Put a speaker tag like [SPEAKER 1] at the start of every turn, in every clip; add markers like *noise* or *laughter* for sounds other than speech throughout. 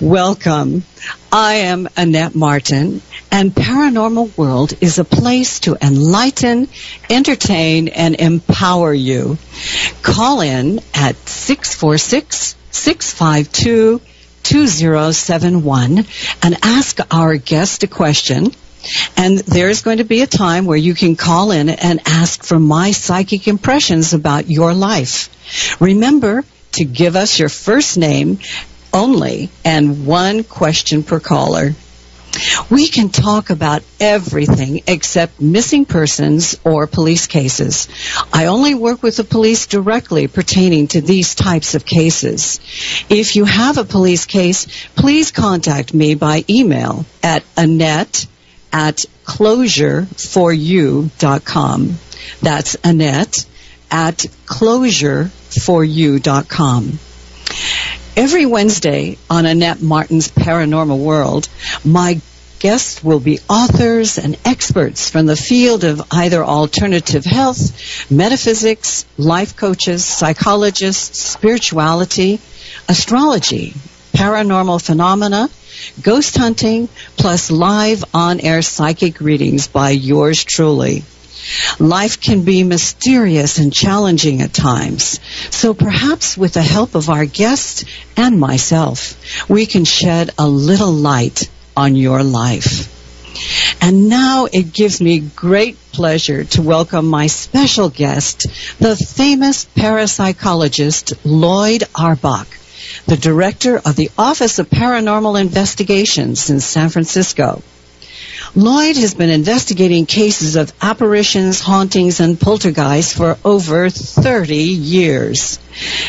[SPEAKER 1] Welcome. I am Annette Martin, and Paranormal World is a place to enlighten, entertain, and empower you. Call in at 646 652 2071 and ask our guest a question. And there's going to be a time where you can call in and ask for my psychic impressions about your life. Remember to give us your first name only and one question per caller. We can talk about everything except missing persons or police cases. I only work with the police directly pertaining to these types of cases. If you have a police case, please contact me by email at annette at closureforyou.com. That's Annette at closureforyou.com. Every Wednesday on Annette Martin's Paranormal World, my guests will be authors and experts from the field of either alternative health, metaphysics, life coaches, psychologists, spirituality, astrology, paranormal phenomena, ghost hunting, plus live on-air psychic readings by yours truly. Life can be mysterious and challenging at times. So perhaps with the help of our guest and myself, we can shed a little light on your life. And now it gives me great pleasure to welcome my special guest, the famous parapsychologist Lloyd Auerbach, the director of the Office of Paranormal Investigations in San Francisco. Lloyd has been investigating cases of apparitions, hauntings, and poltergeists for over 30 years.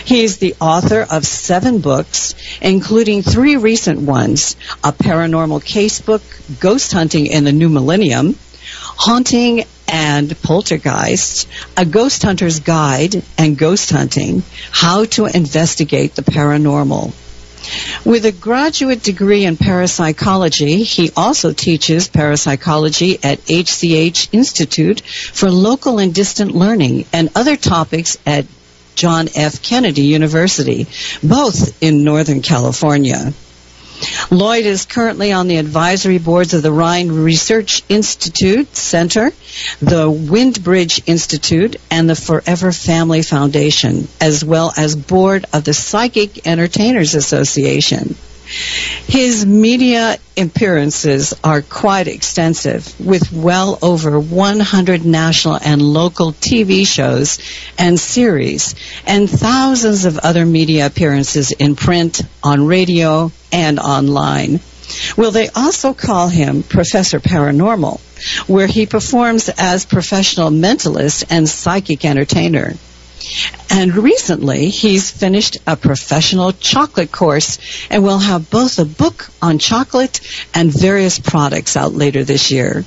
[SPEAKER 1] He is the author of seven books, including three recent ones, a paranormal casebook, Ghost Hunting in the New Millennium, Haunting and Poltergeist, A Ghost Hunter's Guide and Ghost Hunting, How to Investigate the Paranormal. With a graduate degree in parapsychology, he also teaches parapsychology at HCH Institute for Local and Distant Learning and other topics at John F. Kennedy University, both in Northern California. Lloyd is currently on the advisory boards of the Rhine Research Institute Center, the Windbridge Institute, and the Forever Family Foundation, as well as board of the Psychic Entertainers Association. His media appearances are quite extensive, with well over 100 national and local TV shows and series, and thousands of other media appearances in print, on radio, and online. Well, they also call him Professor Paranormal, where he performs as professional mentalist and psychic entertainer. And recently, he's finished a professional chocolate course and will have both a book on chocolate and various products out later this year.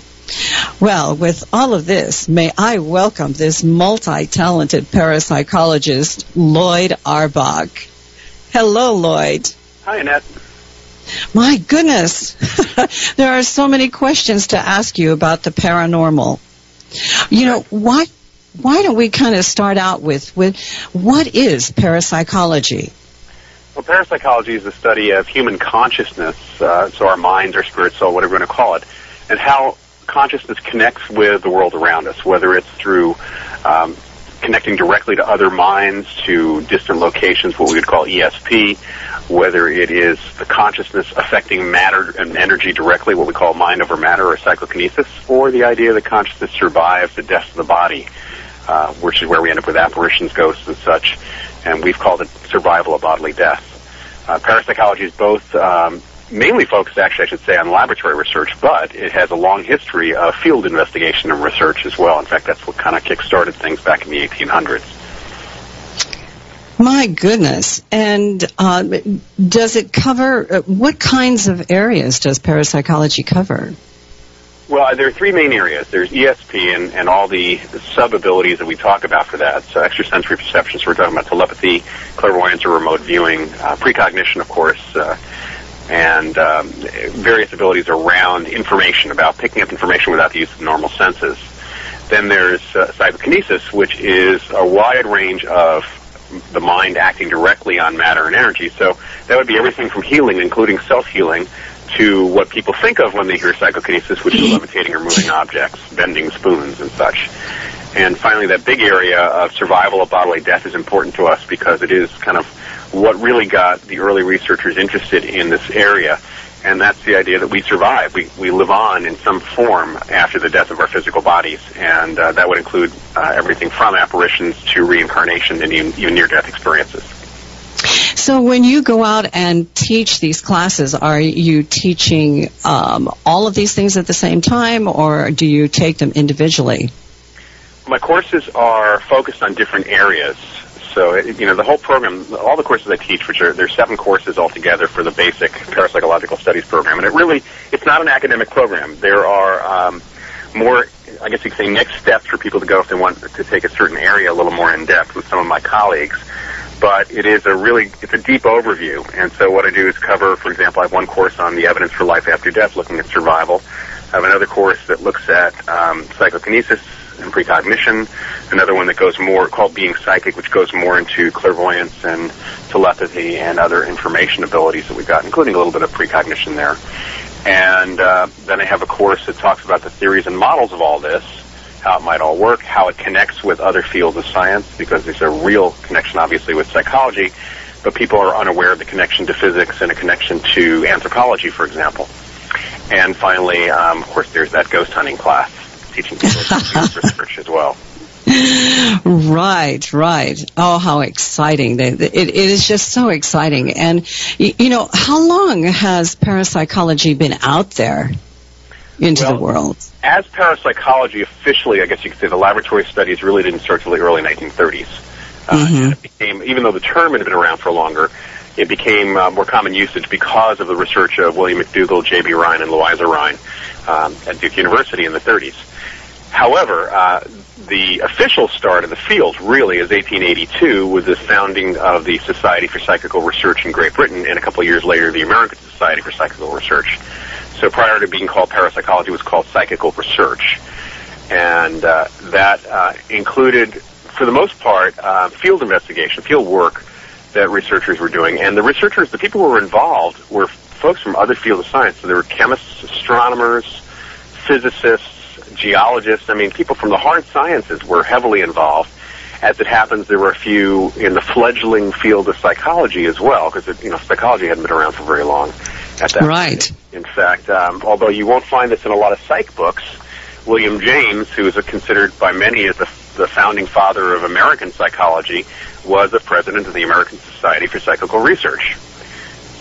[SPEAKER 1] Well, with all of this, may I welcome this multi-talented parapsychologist, Lloyd Auerbach. Hello, Lloyd.
[SPEAKER 2] Hi, Annette.
[SPEAKER 1] My goodness, *laughs* there are so many questions to ask you about the paranormal. You know, why why don't we kind of start out with, with what is parapsychology?
[SPEAKER 2] Well, parapsychology is the study of human consciousness, uh, so our minds, our spirit, soul, whatever you want to call it, and how consciousness connects with the world around us, whether it's through um, connecting directly to other minds, to distant locations, what we would call ESP, whether it is the consciousness affecting matter and energy directly, what we call mind over matter or psychokinesis, or the idea that consciousness survives the death of the body uh, which is where we end up with apparitions, ghosts, and such. And we've called it survival of bodily death. Uh, parapsychology is both um, mainly focused, actually, I should say, on laboratory research, but it has a long history of field investigation and research as well. In fact, that's what kind of kick-started things back in the 1800s.
[SPEAKER 1] My goodness. And uh, does it cover, uh, what kinds of areas does parapsychology cover?
[SPEAKER 2] Well, there are three main areas. There's ESP and, and all the sub-abilities that we talk about for that. So extrasensory perception, so we're talking about telepathy, clairvoyance or remote viewing, uh, precognition, of course, uh, and um, various abilities around information, about picking up information without the use of normal senses. Then there's uh, psychokinesis, which is a wide range of the mind acting directly on matter and energy. So that would be everything from healing, including self-healing, to what people think of when they hear psychokinesis, which is *laughs* levitating or moving objects, bending spoons and such. And finally, that big area of survival of bodily death is important to us because it is kind of what really got the early researchers interested in this area. And that's the idea that we survive. We, we live on in some form after the death of our physical bodies. And uh, that would include uh, everything from apparitions to reincarnation and even, even near-death experiences.
[SPEAKER 1] So when you go out and teach these classes, are you teaching um, all of these things at the same time, or do you take them individually?
[SPEAKER 2] My courses are focused on different areas. So, you know, the whole program, all the courses I teach, which are, there's seven courses altogether for the basic parapsychological studies program. And it really, it's not an academic program. There are um, more, I guess you could say, next steps for people to go if they want to take a certain area a little more in depth with some of my colleagues but it is a really it's a deep overview. And so what I do is cover, for example, I have one course on the evidence for life after death, looking at survival. I have another course that looks at um, psychokinesis and precognition. Another one that goes more called being psychic, which goes more into clairvoyance and telepathy and other information abilities that we've got, including a little bit of precognition there. And uh, then I have a course that talks about the theories and models of all this how it might all work, how it connects with other fields of science, because there's a real connection, obviously, with psychology, but people are unaware of the connection to physics and a connection to anthropology, for example. And finally, um, of course, there's that ghost hunting class, teaching people *laughs* research as well.
[SPEAKER 1] Right, right. Oh, how exciting. It, it is just so exciting. And, you know, how long has parapsychology been out there? into
[SPEAKER 2] well,
[SPEAKER 1] the world?
[SPEAKER 2] As parapsychology officially, I guess you could say the laboratory studies really didn't start until the early 1930s. Uh, mm-hmm. it became, even though the term had been around for longer, it became uh, more common usage because of the research of William McDougall, J.B. Rhine, and Louisa Rhine um, at Duke University in the 30s. However, uh, the official start of the field really is 1882 with the founding of the Society for Psychical Research in Great Britain, and a couple of years later, the American Society for Psychical Research. So prior to being called parapsychology, was called psychical research. And uh, that uh, included, for the most part, uh, field investigation, field work that researchers were doing. And the researchers, the people who were involved, were folks from other fields of science. So there were chemists, astronomers, physicists, geologists. I mean, people from the hard sciences were heavily involved. As it happens, there were a few in the fledgling field of psychology as well, because you know psychology hadn't been around for very long at that
[SPEAKER 1] right.
[SPEAKER 2] Point. In fact, um, although you won't find this in a lot of psych books, William James, who is considered by many as the, the founding father of American psychology, was a president of the American Society for Psychical Research.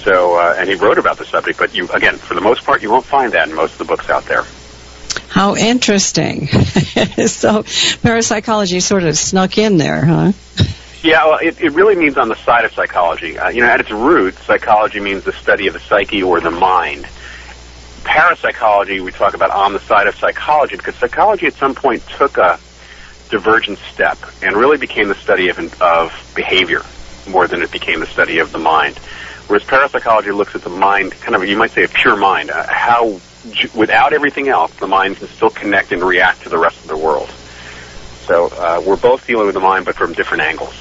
[SPEAKER 2] So, uh, and he wrote about the subject, but you, again, for the most part, you won't find that in most of the books out there.
[SPEAKER 1] How interesting. *laughs* so, parapsychology sort of snuck in there, huh? *laughs*
[SPEAKER 2] Yeah, well, it, it really means on the side of psychology. Uh, you know, at its root, psychology means the study of the psyche or the mind. Parapsychology, we talk about on the side of psychology because psychology at some point took a divergent step and really became the study of, of behavior more than it became the study of the mind. Whereas parapsychology looks at the mind, kind of, you might say, a pure mind, uh, how, without everything else, the mind can still connect and react to the rest of the world. So uh, we're both dealing with the mind, but from different angles.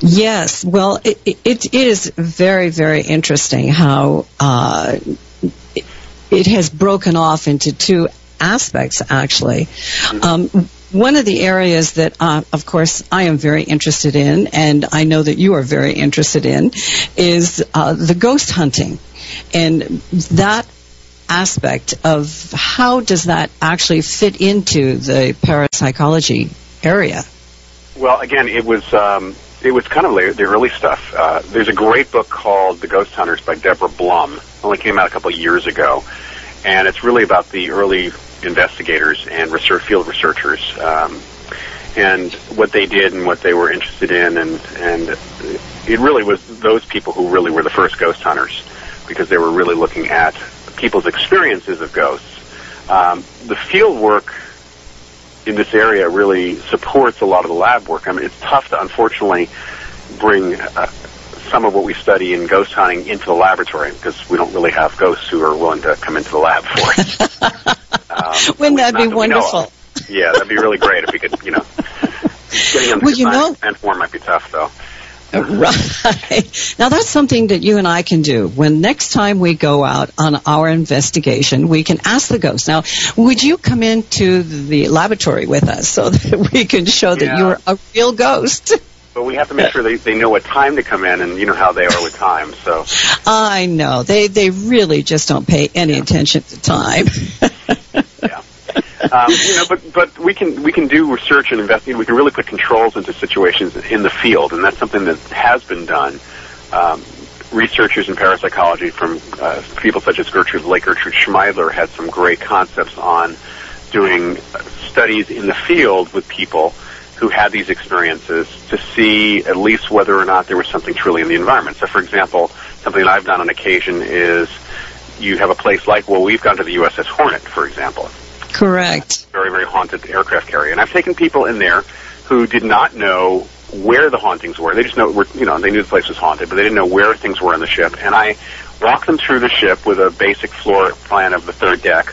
[SPEAKER 1] Yes, well, it, it is very, very interesting how uh, it has broken off into two aspects, actually. Um, one of the areas that, uh, of course, I am very interested in, and I know that you are very interested in, is uh, the ghost hunting. And that aspect of how does that actually fit into the parapsychology area?
[SPEAKER 2] Well, again, it was um, it was kind of the early stuff. Uh, there's a great book called The Ghost Hunters by Deborah Blum. It only came out a couple of years ago, and it's really about the early investigators and research field researchers. Um, and what they did and what they were interested in, and and it really was those people who really were the first ghost hunters, because they were really looking at people's experiences of ghosts. Um, the field work in this area really supports a lot of the lab work. I mean, it's tough to unfortunately bring uh, some of what we study in ghost hunting into the laboratory because we don't really have ghosts who are willing to come into the lab for it. *laughs*
[SPEAKER 1] um, Wouldn't that be wonderful?
[SPEAKER 2] Yeah, that'd be really great if we could, you know, *laughs* Getting them
[SPEAKER 1] well, you know,
[SPEAKER 2] and form might be tough, though. *laughs*
[SPEAKER 1] Right. Now that's something that you and I can do. When next time we go out on our investigation, we can ask the ghost. Now, would you come into the laboratory with us so *laughs* that we can show that
[SPEAKER 2] Yeah.
[SPEAKER 1] you're a real ghost? *laughs*
[SPEAKER 2] But we have to make sure they, they know what time to come in, and you know how they are with time. So
[SPEAKER 1] I know. They they really just don't pay any attention to time.
[SPEAKER 2] Um, you know, but but we can we can do research and investigate. We can really put controls into situations in the field, and that's something that has been done. Um, researchers in parapsychology, from uh, people such as Gertrude Lake, Gertrude Schmeidler, had some great concepts on doing studies in the field with people who had these experiences to see at least whether or not there was something truly in the environment. So, for example, something that I've done on occasion is you have a place like, well, we've gone to the USS Hornet, for example
[SPEAKER 1] Correct.
[SPEAKER 2] very, very haunted aircraft carrier. And I've taken people in there who did not know where the hauntings were. They just know, were, you know, they knew the place was haunted, but they didn't know where things were on the ship. And I walked them through the ship with a basic floor plan of the third deck,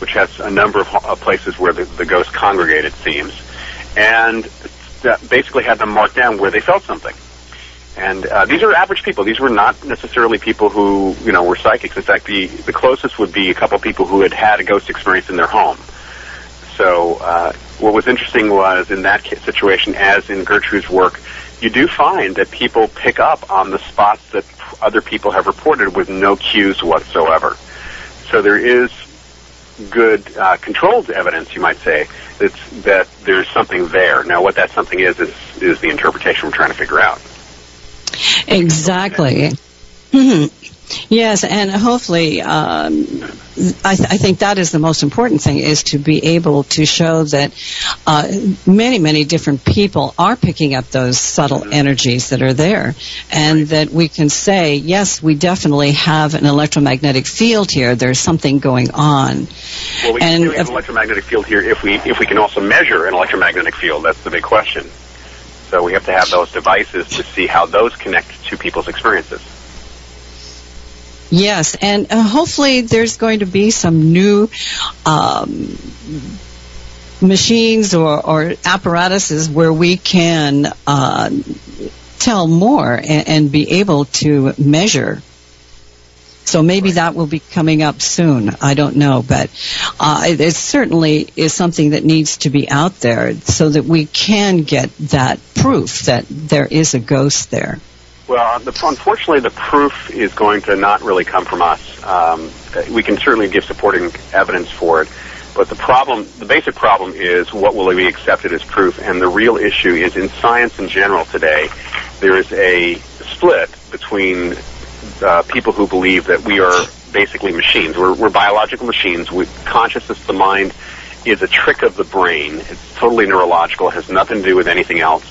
[SPEAKER 2] which has a number of ha- places where the, the ghosts congregated, seems, and basically had them mark down where they felt something. And uh, these are average people. These were not necessarily people who, you know, were psychics. In fact, the the closest would be a couple people who had had a ghost experience in their home. So uh, what was interesting was in that situation, as in Gertrude's work, you do find that people pick up on the spots that other people have reported with no cues whatsoever. So there is good uh, controlled evidence, you might say, that there's something there. Now, what that something is is is the interpretation we're trying to figure out.
[SPEAKER 1] Exactly. Mhm. Yes, and hopefully, um, I, th- I think that is the most important thing: is to be able to show that uh, many, many different people are picking up those subtle energies that are there, and that we can say, yes, we definitely have an electromagnetic field here. There's something going on.
[SPEAKER 2] Well, we
[SPEAKER 1] And
[SPEAKER 2] can do an electromagnetic field here if we if we can also measure an electromagnetic field. That's the big question. So we have to have those devices to see how those connect to people's experiences.
[SPEAKER 1] Yes, and uh, hopefully there's going to be some new um, machines or, or apparatuses where we can uh, tell more and, and be able to measure. So maybe that will be coming up soon. I don't know, but uh, it, it certainly is something that needs to be out there so that we can get that proof that there is a ghost there.
[SPEAKER 2] Well, the, unfortunately, the proof is going to not really come from us. Um, we can certainly give supporting evidence for it, but the problem, the basic problem, is what will be accepted as proof. And the real issue is in science in general today, there is a split between uh, people who believe that we are basically machines. We're, we're biological machines. We, consciousness, the mind, is a trick of the brain. It's totally neurological. It has nothing to do with anything else.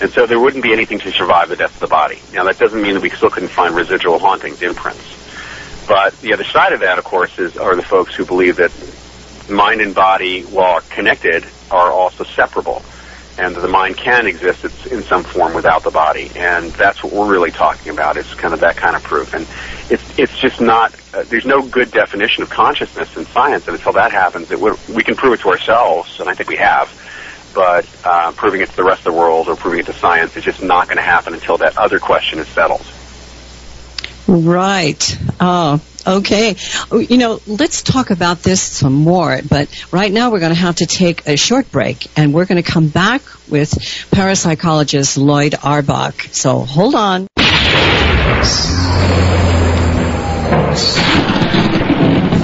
[SPEAKER 2] And so there wouldn't be anything to survive the death of the body. Now, that doesn't mean that we still couldn't find residual hauntings, imprints. But the other side of that, of course, is are the folks who believe that mind and body, while connected, are also separable. And that the mind can exist in some form without the body. And that's what we're really talking about, It's kind of that kind of proof. And it's, it's just not, uh, there's no good definition of consciousness in science. And until that happens, it, we can prove it to ourselves, and I think we have but uh, proving it to the rest of the world or proving it to science is just not going to happen until that other question is settled.
[SPEAKER 1] Right. Oh, okay. You know, let's talk about this some more, but right now we're going to have to take a short break and we're going to come back with parapsychologist Lloyd Auerbach. So hold on.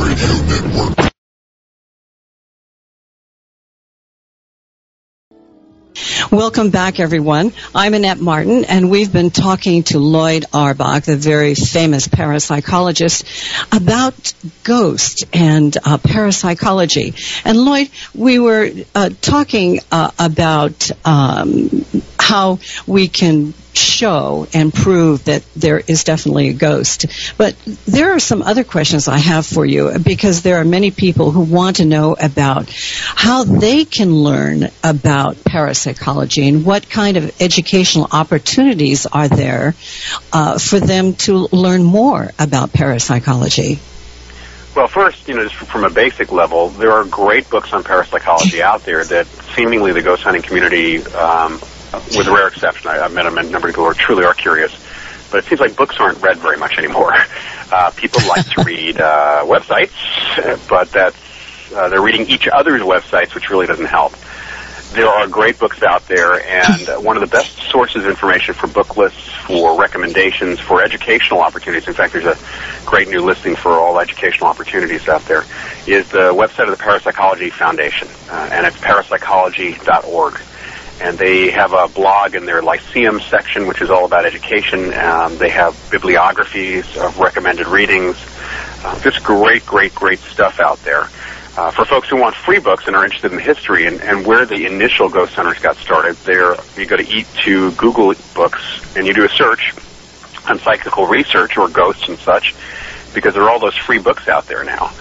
[SPEAKER 3] Radio Network.
[SPEAKER 1] Welcome back, everyone. I'm Annette Martin, and we've been talking to Lloyd Auerbach, the very famous parapsychologist, about ghosts and uh, parapsychology. And Lloyd, we were uh, talking uh, about um, how we can show and prove that there is definitely a ghost. But there are some other questions I have for you because there are many people who want to know about how they can learn about parapsychology and what kind of educational opportunities are there uh, for them to learn more about parapsychology.
[SPEAKER 2] Well, first, you know, just from a basic level, there are great books on parapsychology *laughs* out there that seemingly the ghost hunting community, um, with a rare exception, I, I've met a number of people who truly are curious, but it seems like books aren't read very much anymore. *laughs* Uh, people like to read uh, websites, but that's uh, they're reading each other's websites, which really doesn't help. There are great books out there, and one of the best sources of information for book lists, for recommendations, for educational opportunities. In fact, there's a great new listing for all educational opportunities out there. Is the website of the Parapsychology Foundation, uh, and it's parapsychology.org and they have a blog in their Lyceum section, which is all about education. Um, they have bibliographies of recommended readings. Uh, just great, great, great stuff out there. Uh, for folks who want free books and are interested in history and, and where the initial ghost hunters got started, there you go to eat to Google books and you do a search on psychical research or ghosts and such, because there are all those free books out there now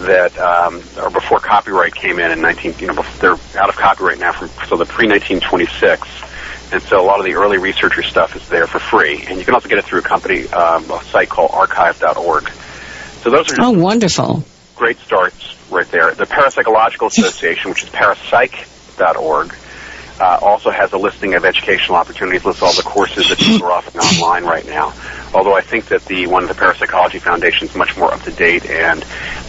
[SPEAKER 2] that um, or before copyright came in in 19 you know they're out of copyright now from so the pre 1926 and so a lot of the early researcher stuff is there for free. And you can also get it through a company um, a site called archive.org so those are
[SPEAKER 1] oh wonderful.
[SPEAKER 2] great starts right there. The Parapsychological Association, which is parapsych.org, uh, also has a listing of educational opportunities, lists all the courses that people are offering online right now. Although I think that the one, of the Parapsychology Foundation, is much more up to date, and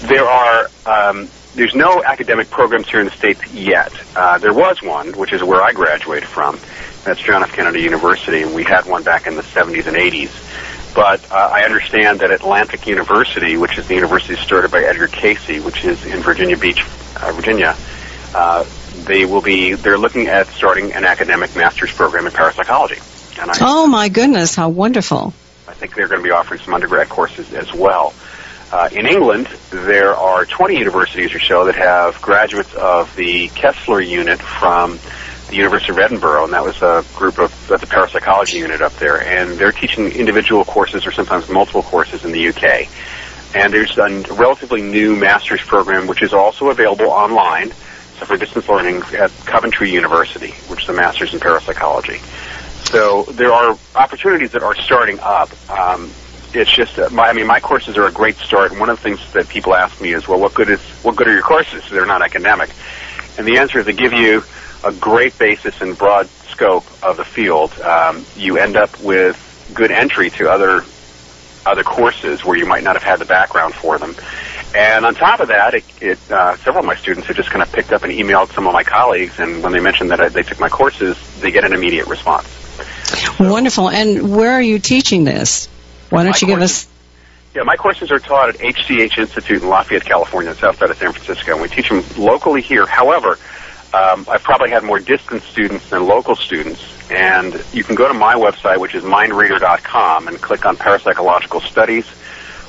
[SPEAKER 2] there are um, there's no academic programs here in the states yet. Uh, there was one, which is where I graduated from. That's John F. Kennedy University, and we had one back in the 70s and 80s. But uh, I understand that Atlantic University, which is the university started by Edgar Cayce, which is in Virginia Beach, uh, Virginia, uh, they will be they're looking at starting an academic master's program in parapsychology.
[SPEAKER 1] And I, oh my goodness, how wonderful!
[SPEAKER 2] I think they're going to be offering some undergrad courses as well. Uh, in England, there are 20 universities or so that have graduates of the Koestler unit from the University of Edinburgh, and that was a group of that's a parapsychology unit up there, and they're teaching individual courses or sometimes multiple courses in the UK. And there's a relatively new master's program which is also available online, for distance learning at Coventry University, which is a master's in parapsychology. So there are opportunities that are starting up. Um, it's just, uh, my, I mean, my courses are a great start. And one of the things that people ask me is, well, what good is what good are your courses? They're not academic, and the answer is they give you a great basis and broad scope of the field, um, you end up with good entry to other other courses where you might not have had the background for them. And on top of that, it, it uh, several of my students have just kind of picked up and emailed some of my colleagues, and when they mention that I, they took my courses, they get an immediate response.
[SPEAKER 1] So, Wonderful. And where are you teaching this? Why don't you give
[SPEAKER 2] courses,
[SPEAKER 1] us?
[SPEAKER 2] Yeah, my courses are taught at HCH Institute in Lafayette, California, south side of San Francisco, and we teach them locally here. However, um, I've probably had more distance students than local students. And you can go to my website, which is mindreader.com, and click on parapsychological studies,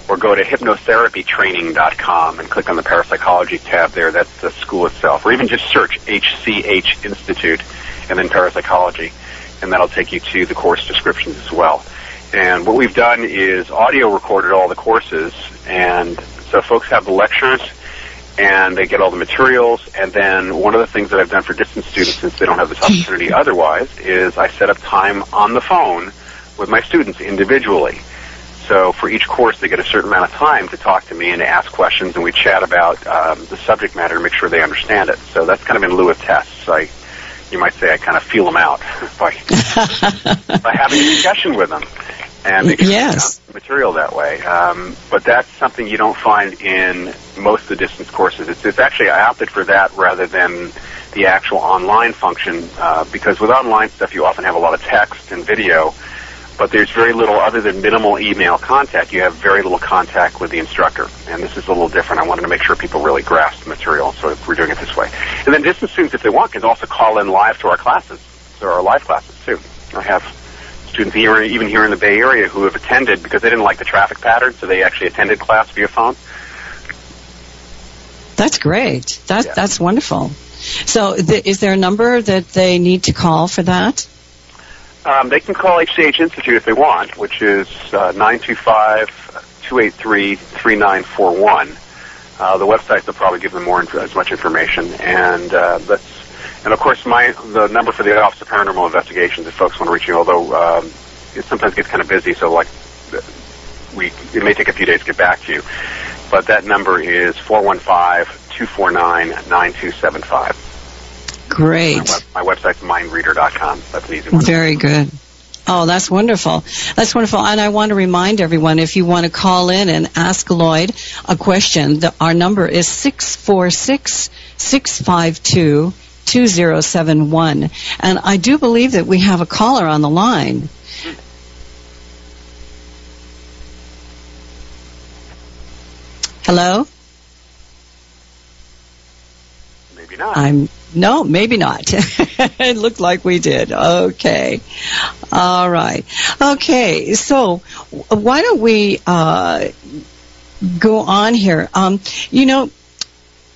[SPEAKER 2] or go to hypnotherapytraining.com and click on the parapsychology tab there. That's the school itself. Or even just search HCH Institute and then parapsychology, and that'll take you to the course descriptions as well. And what we've done is audio recorded all the courses, and so folks have the lectures and they get all the materials. And then one of the things that I've done for distance students, since they don't have this opportunity otherwise, is I set up time on the phone with my students individually. So for each course, they get a certain amount of time to talk to me and to ask questions, and we chat about um, the subject matter to make sure they understand it. So that's kind of in lieu of tests. I, you might say, I kind of feel them out *laughs* by *laughs* by having a discussion with them and
[SPEAKER 1] yes.
[SPEAKER 2] material that way. Um, but that's something you don't find in most of the distance courses. It's, it's actually I opted for that rather than the actual online function uh, because with online stuff you often have a lot of text and video, but there's very little other than minimal email contact. You have very little contact with the instructor, and this is a little different. I wanted to make sure people really grasp the material, so we're doing it this way. And then distance students, if they want, can also call in live to our classes. so our live classes too. I have students here, even here in the Bay Area, who have attended because they didn't like the traffic pattern, so they actually attended class via phone.
[SPEAKER 1] That's great. That yeah. that's wonderful. So, th- is there a number that they need to call for that?
[SPEAKER 2] Um, they can call HCH Institute if they want, which is uh, nine two five two eight three three nine four one. Uh, the website will probably give them more as much information, and uh, that's and of course, my the number for the Office of Paranormal Investigations, if folks want to reach you. although um, it sometimes gets kind of busy, so like we it may take a few days to get back to you. but that number is 415-249-9275.
[SPEAKER 1] Great.
[SPEAKER 2] My, web, my website's mindreader.com. That's an easy one.
[SPEAKER 1] Very good. Oh, that's wonderful. That's wonderful. And I want to remind everyone if you want to call in and ask Lloyd a question, the, our number is 646 652 2071. And I do believe that we have a caller on the line. Hello?
[SPEAKER 2] Maybe not.
[SPEAKER 1] I'm no, maybe not. *laughs* it looked like we did. Okay. All right. Okay. So why don't we uh, go on here? Um, you know,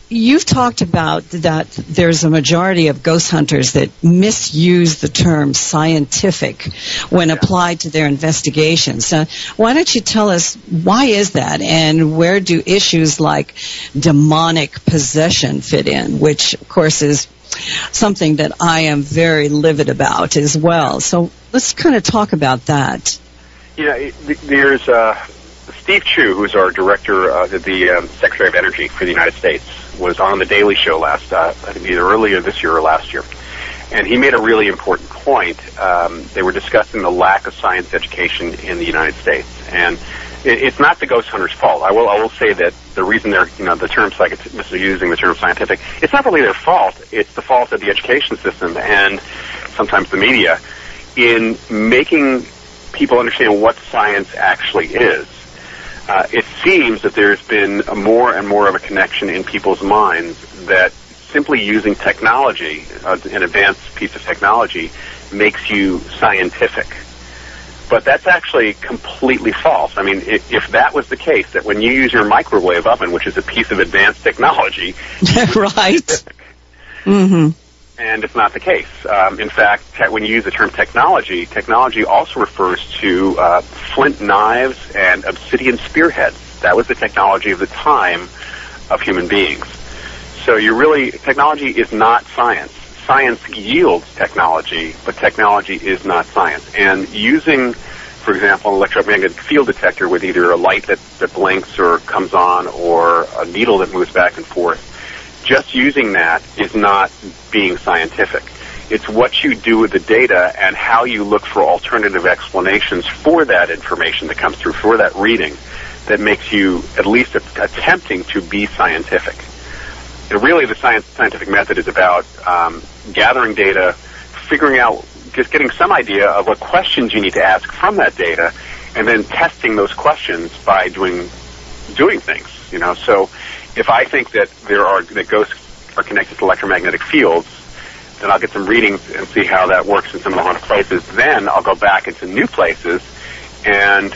[SPEAKER 1] You've talked about that there's a majority of ghost hunters that misuse the term scientific when applied to their investigations. Uh, why don't you tell us why is that and where do issues like demonic possession fit in, which of course is something that I am very livid about as well. So let's kind of talk about that.
[SPEAKER 2] Yeah, there's uh, Steve Chu, who's our director, uh, the um, Secretary of Energy for the United States was on the Daily Show last, uh, I think either earlier this year or last year, and he made a really important point. Um, they were discussing the lack of science education in the United States, and it, it's not the ghost hunters' fault. I will, I will say that the reason they're, you know, the term scientific, using the term scientific, it's not really their fault. It's the fault of the education system and sometimes the media in making people understand what science actually is uh, it seems that there's been more and more of a connection in people's minds that simply using technology, uh, an advanced piece of technology, makes you scientific. But that's actually completely false. I mean, if, if that was the case, that when you use your microwave oven, which is a piece of advanced technology, *laughs*
[SPEAKER 1] right? *laughs* Mm-hmm
[SPEAKER 2] and it's not the case. Um, in fact, te- when you use the term technology, technology also refers to uh, flint knives and obsidian spearheads. That was the technology of the time of human beings. So you really, technology is not science. Science yields technology, but technology is not science. And using, for example, an electromagnetic field detector with either a light that, that blinks or comes on or a needle that moves back and forth, just using that is not being scientific. It's what you do with the data and how you look for alternative explanations for that information that comes through, for that reading, that makes you at least attempting to be scientific. And really, the science, scientific method is about um, gathering data, figuring out, just getting some idea of what questions you need to ask from that data, and then testing those questions by doing doing things. You know, so if I think that there are that ghosts are connected to electromagnetic fields, then I'll get some readings and see how that works in some of the haunted places. Then I'll go back into new places and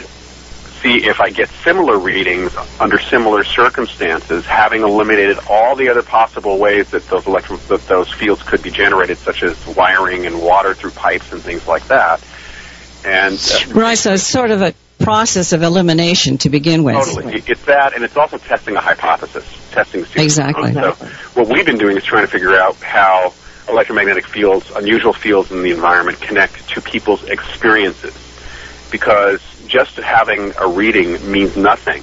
[SPEAKER 2] see if I get similar readings under similar circumstances, having eliminated all the other possible ways that those electro- that those fields could be generated, such as wiring and water through pipes and things like that. And
[SPEAKER 1] uh, right, so it's sort of a process of elimination to begin with.
[SPEAKER 2] Totally. It's that, and it's also testing a hypothesis, testing the.
[SPEAKER 1] Exactly.
[SPEAKER 2] So what we've been doing is trying to figure out how electromagnetic fields, unusual fields in the environment, connect to people's experiences. Because just having a reading means nothing.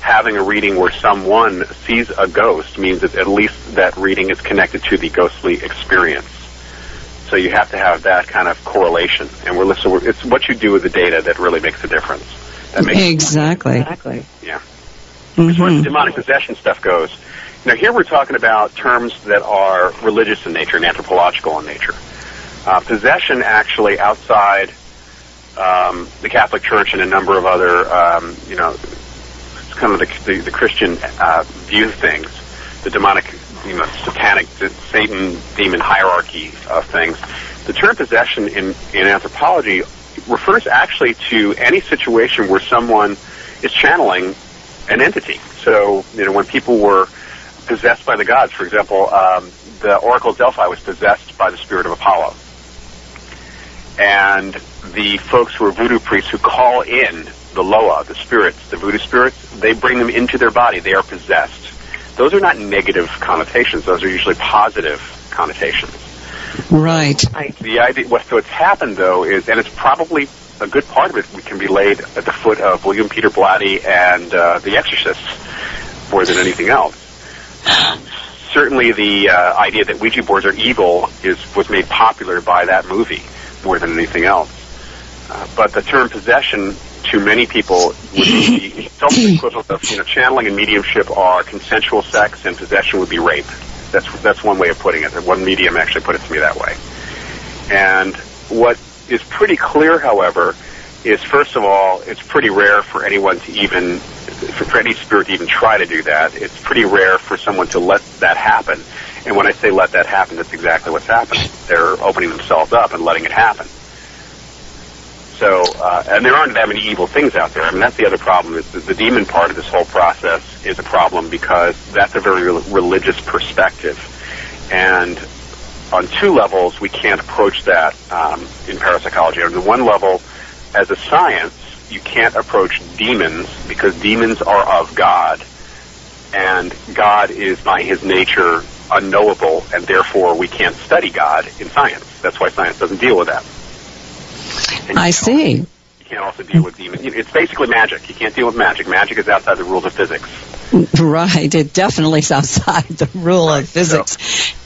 [SPEAKER 2] Having a reading where someone sees a ghost means that at least that reading is connected to the ghostly experience. So you have to have that kind of correlation, and we're so we're, it's what you do with the data that really makes a difference. That makes
[SPEAKER 1] exactly.
[SPEAKER 2] Exactly. Yeah. Mm-hmm. As far as demonic possession stuff goes, now here we're talking about terms that are religious in nature and anthropological in nature. Uh, possession actually outside um, the Catholic Church and a number of other, um, you know, it's kind of the, the, the Christian uh, view of things. The demonic you know, satanic Satan demon hierarchy of things. The term possession in, in anthropology refers actually to any situation where someone is channeling an entity. So, you know, when people were possessed by the gods, for example, um, the Oracle of Delphi was possessed by the spirit of Apollo. And the folks who are voodoo priests who call in the Loa, the spirits, the voodoo spirits, they bring them into their body. They are possessed those are not negative connotations. Those are usually positive connotations.
[SPEAKER 1] Right.
[SPEAKER 2] The idea, what, what's happened though is, and it's probably a good part of it can be laid at the foot of William Peter Blatty and uh, The Exorcist. more than anything else. certainly, the uh, idea that Ouija boards are evil is was made popular by that movie more than anything else. Uh, but the term possession to many people would be *laughs* something equivalent of you know channeling and mediumship are consensual sex and possession would be rape. That's that's one way of putting it. One medium actually put it to me that way. And what is pretty clear, however, is first of all, it's pretty rare for anyone to even for any spirit to even try to do that. It's pretty rare for someone to let that happen. And when I say let that happen, that's exactly what's happening. They're opening themselves up and letting it happen. So, uh, and there aren't that many evil things out there. I mean, that's the other problem. Is the, demon part of this whole process is a problem because that's a very re- religious perspective, and on two levels we can't approach that um, in parapsychology. On the one level, as a science, you can't approach demons because demons are of God, and God is by His nature unknowable, and therefore we can't study God in science. That's why science doesn't deal with that.
[SPEAKER 1] And I see.
[SPEAKER 2] you can't also deal with demons. It's basically magic. You can't deal with magic. Magic is outside the rules of physics.
[SPEAKER 1] Right. It definitely is outside the rule right. of physics. So,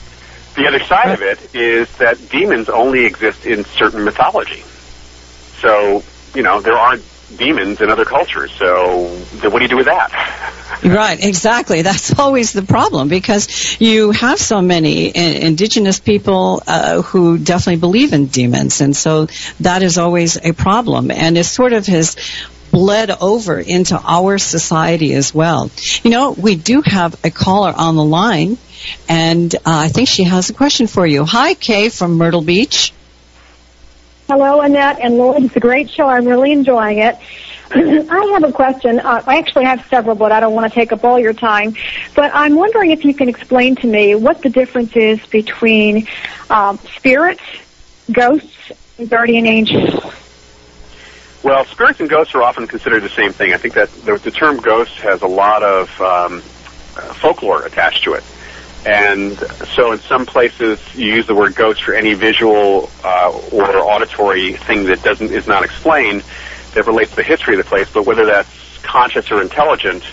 [SPEAKER 2] the other side of it is that demons only exist in certain mythology. So, you know, there aren't demons in other cultures. So what do you do with that?
[SPEAKER 1] Right, exactly. That's *laughs* always the problem because you have so many indigenous people uh, who definitely believe in demons, and so that is always a problem. And it sort of has bled over into our society as well. You know, we do have a caller on the line, and uh, I think she has a question for you. Hi, Kay from Myrtle Beach.
[SPEAKER 4] Hello, Annette and Lloyd. It's a great show. I'm really enjoying it. *laughs* I have a question. Uh, I actually have several, but I don't want to take up all your time. But I'm wondering if you can explain to me what the difference is between um, spirits, ghosts, and guardian angels.
[SPEAKER 2] Well, spirits and ghosts are often considered the same thing. I think that the, the term ghost has a lot of um, folklore attached to it. And so in some places you use the word ghost for any visual uh, or auditory thing that doesn't is not explained that relates to the history of the place, but whether that's conscious or intelligent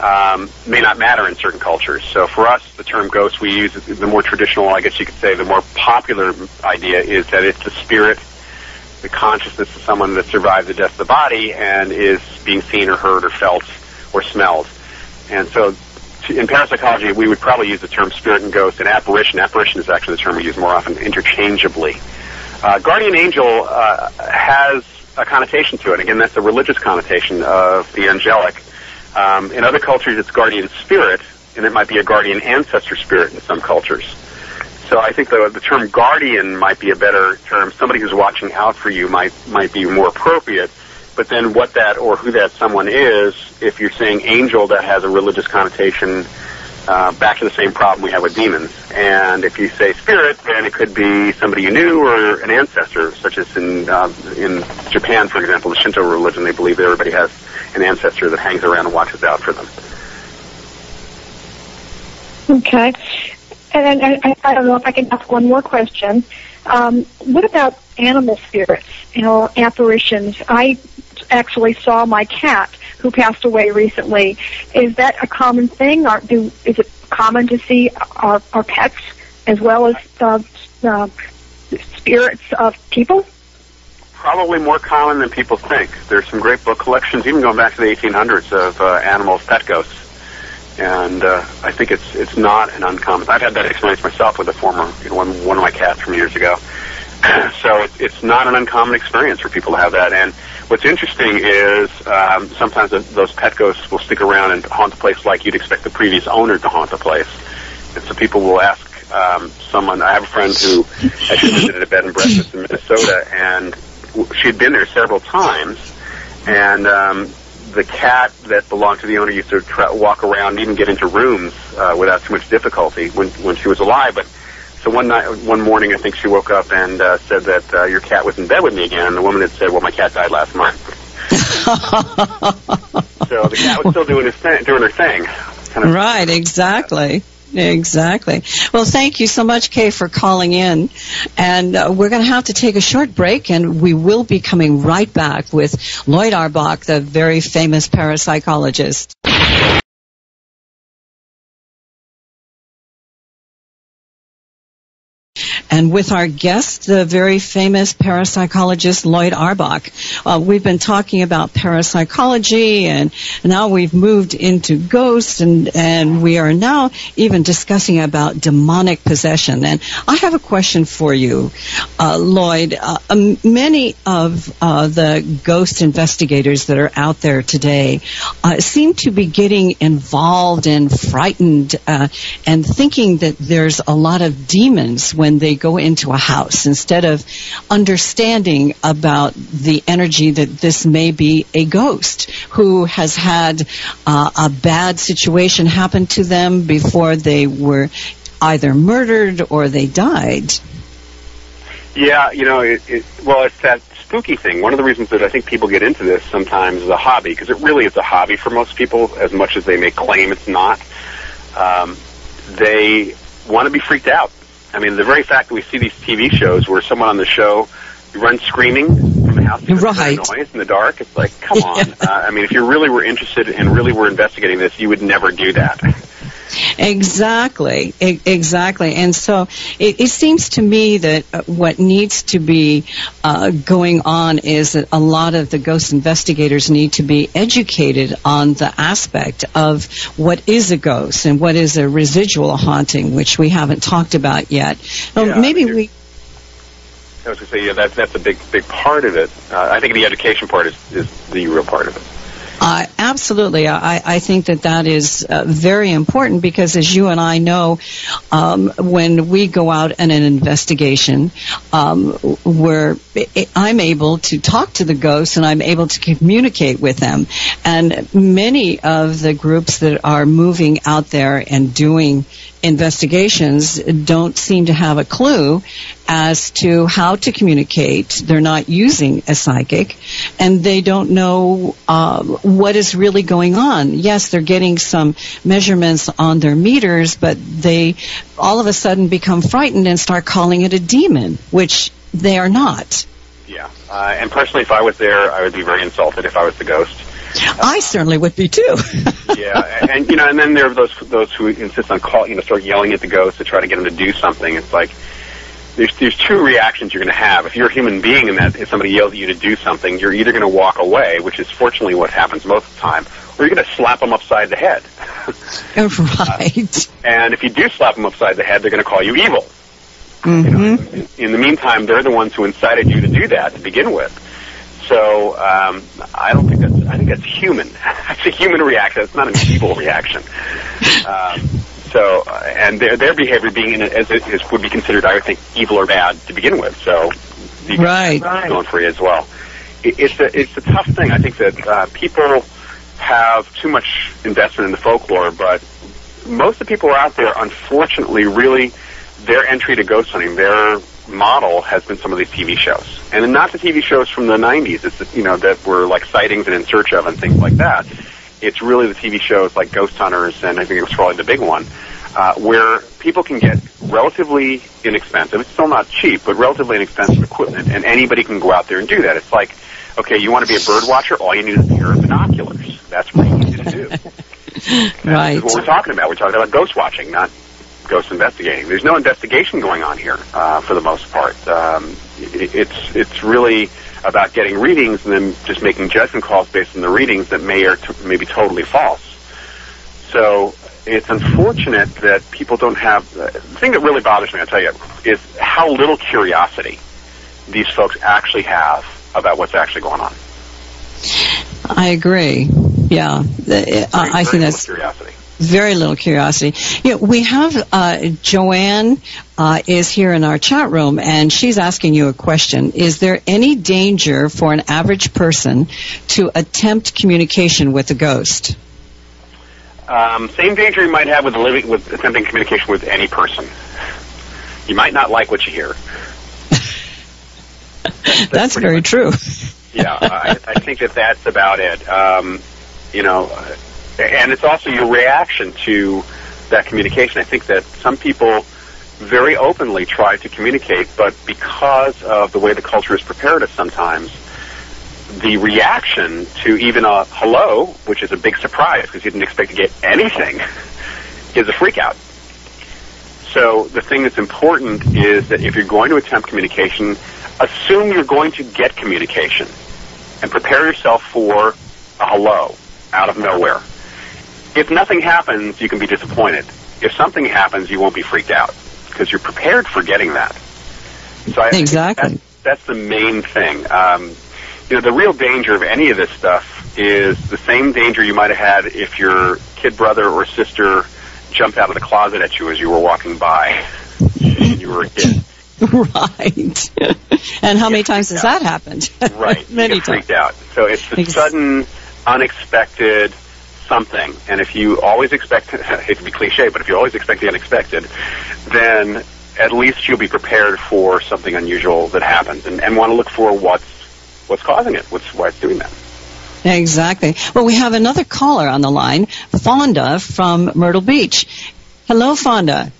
[SPEAKER 2] um, may not matter in certain cultures. So for us, the term ghost we use the more traditional, I guess you could say, the more popular idea is that it's the spirit, the consciousness of someone that survived the death of the body and is being seen or heard or felt or smelled. And so in parapsychology, we would probably use the term spirit and ghost, and apparition. Apparition is actually the term we use more often interchangeably. Uh, guardian angel uh, has a connotation to it. Again, that's a religious connotation of the angelic. Um, in other cultures, it's guardian spirit, and it might be a guardian ancestor spirit in some cultures. So I think the, the term guardian might be a better term. Somebody who's watching out for you might might be more appropriate. But then what that or who that someone is, if you're saying angel, that has a religious connotation. Uh, back to the same problem we have with demons. And if you say spirit, then it could be somebody you knew or an ancestor, such as in uh, in Japan, for example, the Shinto religion. They believe everybody has an ancestor that hangs around and watches out for them.
[SPEAKER 4] Okay. And I, I don't know if I can ask one more question. Um, what about animal spirits, you know, apparitions? I actually saw my cat who passed away recently. Is that a common thing? Or do is it common to see our, our pets as well as uh, uh, spirits of people?
[SPEAKER 2] Probably more common than people think. There's some great book collections, even going back to the 1800s, of uh, animals, pet ghosts, and uh, I think it's it's not an uncommon. I've had that experience myself with a former you know, one one of my cats from years ago. *clears throat* so it, it's not an uncommon experience for people to have that, and What's interesting is um, sometimes those pet ghosts will stick around and haunt the place like you'd expect the previous owner to haunt the place. And so people will ask um, someone. I have a friend who actually *laughs* visited a bed and breakfast in Minnesota, and she had been there several times. And um, the cat that belonged to the owner used to tra- walk around, even get into rooms uh, without too much difficulty when when she was alive. But so one night, one morning, I think she woke up and uh, said that uh, your cat was in bed with me again. And the woman had said, "Well, my cat died last month." *laughs* so the cat was still doing his thing, doing her thing.
[SPEAKER 1] Kind of right, exactly. Exactly. Well, thank you so much, Kay, for calling in. And uh, we're going to have to take a short break, and we will be coming right back with Lloyd Auerbach, the very famous parapsychologist. And with our guest, the very famous parapsychologist Lloyd Auerbach. Uh, we've been talking about parapsychology, and now we've moved into ghosts, and and we are now even discussing about demonic possession. And I have a question for you, uh, Lloyd. Uh, um, many of uh, the ghost investigators that are out there today uh, seem to be getting involved and frightened uh, and thinking that there's a lot of demons when they go into a house instead of understanding about the energy that this may be a ghost who has had uh, a bad situation happen to them before they were either murdered or they died.
[SPEAKER 2] Yeah, you know, it, it, well, it's that spooky thing. One of the reasons that I think people get into this sometimes is a hobby, because it really is a hobby for most people, as much as they may claim it's not. Um, they want to be freaked out. I mean, the very fact that we see these TV shows where someone on the show runs screaming from the house because
[SPEAKER 1] Right.
[SPEAKER 2] of noise in the dark, it's like, come on. Uh, I mean, if you really were interested and really were investigating this, you would never do that. *laughs*
[SPEAKER 1] Exactly, e- exactly. And so it, it seems to me that uh, what needs to be uh, going on is that a lot of the ghost investigators need to be educated on the aspect of what is a ghost and what is a residual haunting, which we haven't talked about yet. Um,
[SPEAKER 2] Yeah,
[SPEAKER 1] maybe we.
[SPEAKER 2] I was going to say, yeah, that's that's a big big part of it. Uh, I think the education part is, is the real part of it.
[SPEAKER 1] Uh, absolutely. I, I think that that is uh, very important because, as you and I know, um, when we go out in an investigation, um, where I'm able to talk to the ghosts and I'm able to communicate with them. And many of the groups that are moving out there and doing investigations don't seem to have a clue as to how to communicate. They're not using a psychic, and they don't know uh, what is really going on. Yes, they're getting some measurements on their meters, but they all of a sudden become frightened and start calling it a demon, which they are not.
[SPEAKER 2] Yeah, uh, and personally, if I was there, I would be very insulted if I was the ghost.
[SPEAKER 1] I certainly would be too. *laughs*
[SPEAKER 2] yeah, and you know, and then there are those those who insist on call, you know, start yelling at the ghost to try to get them to do something. It's like there's there's two reactions you're going to have. If you're a human being and that if somebody yells at you to do something, you're either going to walk away, which is fortunately what happens most of the time, or you're going to slap them upside the head. *laughs*
[SPEAKER 1] right.
[SPEAKER 2] and if you do slap them upside the head, they're going to call you evil.
[SPEAKER 1] hmm
[SPEAKER 2] In the meantime, they're the ones who incited you to do that to begin with. So um, I don't think that's. I think that's human. *laughs* that's a human reaction. It's not an evil reaction. *laughs* Um, so, uh, and their their behavior being in, as it is, would be considered, I would think, evil or bad to begin with. So,
[SPEAKER 1] Right.
[SPEAKER 2] going free as well. It, it's a it's a tough thing. I think that uh, people have too much investment in the folklore, but most of the people out there, unfortunately, really their entry to ghost hunting, their model has been some of these TV shows, and not the TV shows from the '90s. It's you know that were like sightings and in search of and things like that. It's really the TV shows like Ghost Hunters, and I think it was probably the big one, uh, where people can get relatively inexpensive. It's still not cheap, but relatively inexpensive equipment, and anybody can go out there and do that. It's like, okay, you want to be a bird watcher? All you need is a pair of binoculars. That's pretty easy to do.
[SPEAKER 1] Right. *laughs*
[SPEAKER 2] That's what we're talking about. We're talking about ghost watching, not ghost investigating. There's no investigation going on here uh, for the most part. Um, it, it's it's really about getting readings and then just making judgment calls based on the readings that may or t- may be totally false. So it's unfortunate that people don't have. Uh, the thing that really bothers me, I'll tell you, is how little curiosity these folks actually have about what's actually going on.
[SPEAKER 1] I agree. Yeah, I, I think that's
[SPEAKER 2] curiosity.
[SPEAKER 1] Very little curiosity. You know, we have uh, Joanne uh, is here in our chat room, and she's asking you a question. Is there any danger for an average person to attempt communication with a ghost?
[SPEAKER 2] Um, same danger you might have with living with attempting communication with any person. You might not like what you hear. *laughs*
[SPEAKER 1] That's,
[SPEAKER 2] pretty
[SPEAKER 1] very
[SPEAKER 2] much-
[SPEAKER 1] true.
[SPEAKER 2] yeah, I, I think that that's about it. Um, you know, and it's also your reaction to that communication. I think that some people very openly try to communicate, but because of the way the culture has prepared us sometimes, the reaction to even a hello, which is a big surprise because you didn't expect to get anything, *laughs* is a freak out. So the thing that's important is that if you're going to attempt communication, assume you're going to get communication and prepare yourself for a hello out of nowhere. If nothing happens, you can be disappointed. If something happens, you won't be freaked out because you're prepared for getting that. So I think
[SPEAKER 1] Exactly.
[SPEAKER 2] That's, that's the main thing. Um, you know, the real danger of any of this stuff is the same danger you might have had if your kid brother or sister jumped out of the closet at you as you were walking by *laughs* and you were a kid. *laughs*
[SPEAKER 1] right. *laughs* and how many times has that happened?
[SPEAKER 2] Right.
[SPEAKER 1] Many times.
[SPEAKER 2] freaked out. So it's the
[SPEAKER 1] Ex-
[SPEAKER 2] sudden, unexpected something. And if you always expect, *laughs* I hate to be cliche, but if you always expect the unexpected, then at least you'll be prepared for something unusual that happens and, and want to look for what's what's causing it, what's why it's doing that.
[SPEAKER 1] Exactly. Well, we have another caller on the line, Fonda from Myrtle Beach. Hello, Fonda.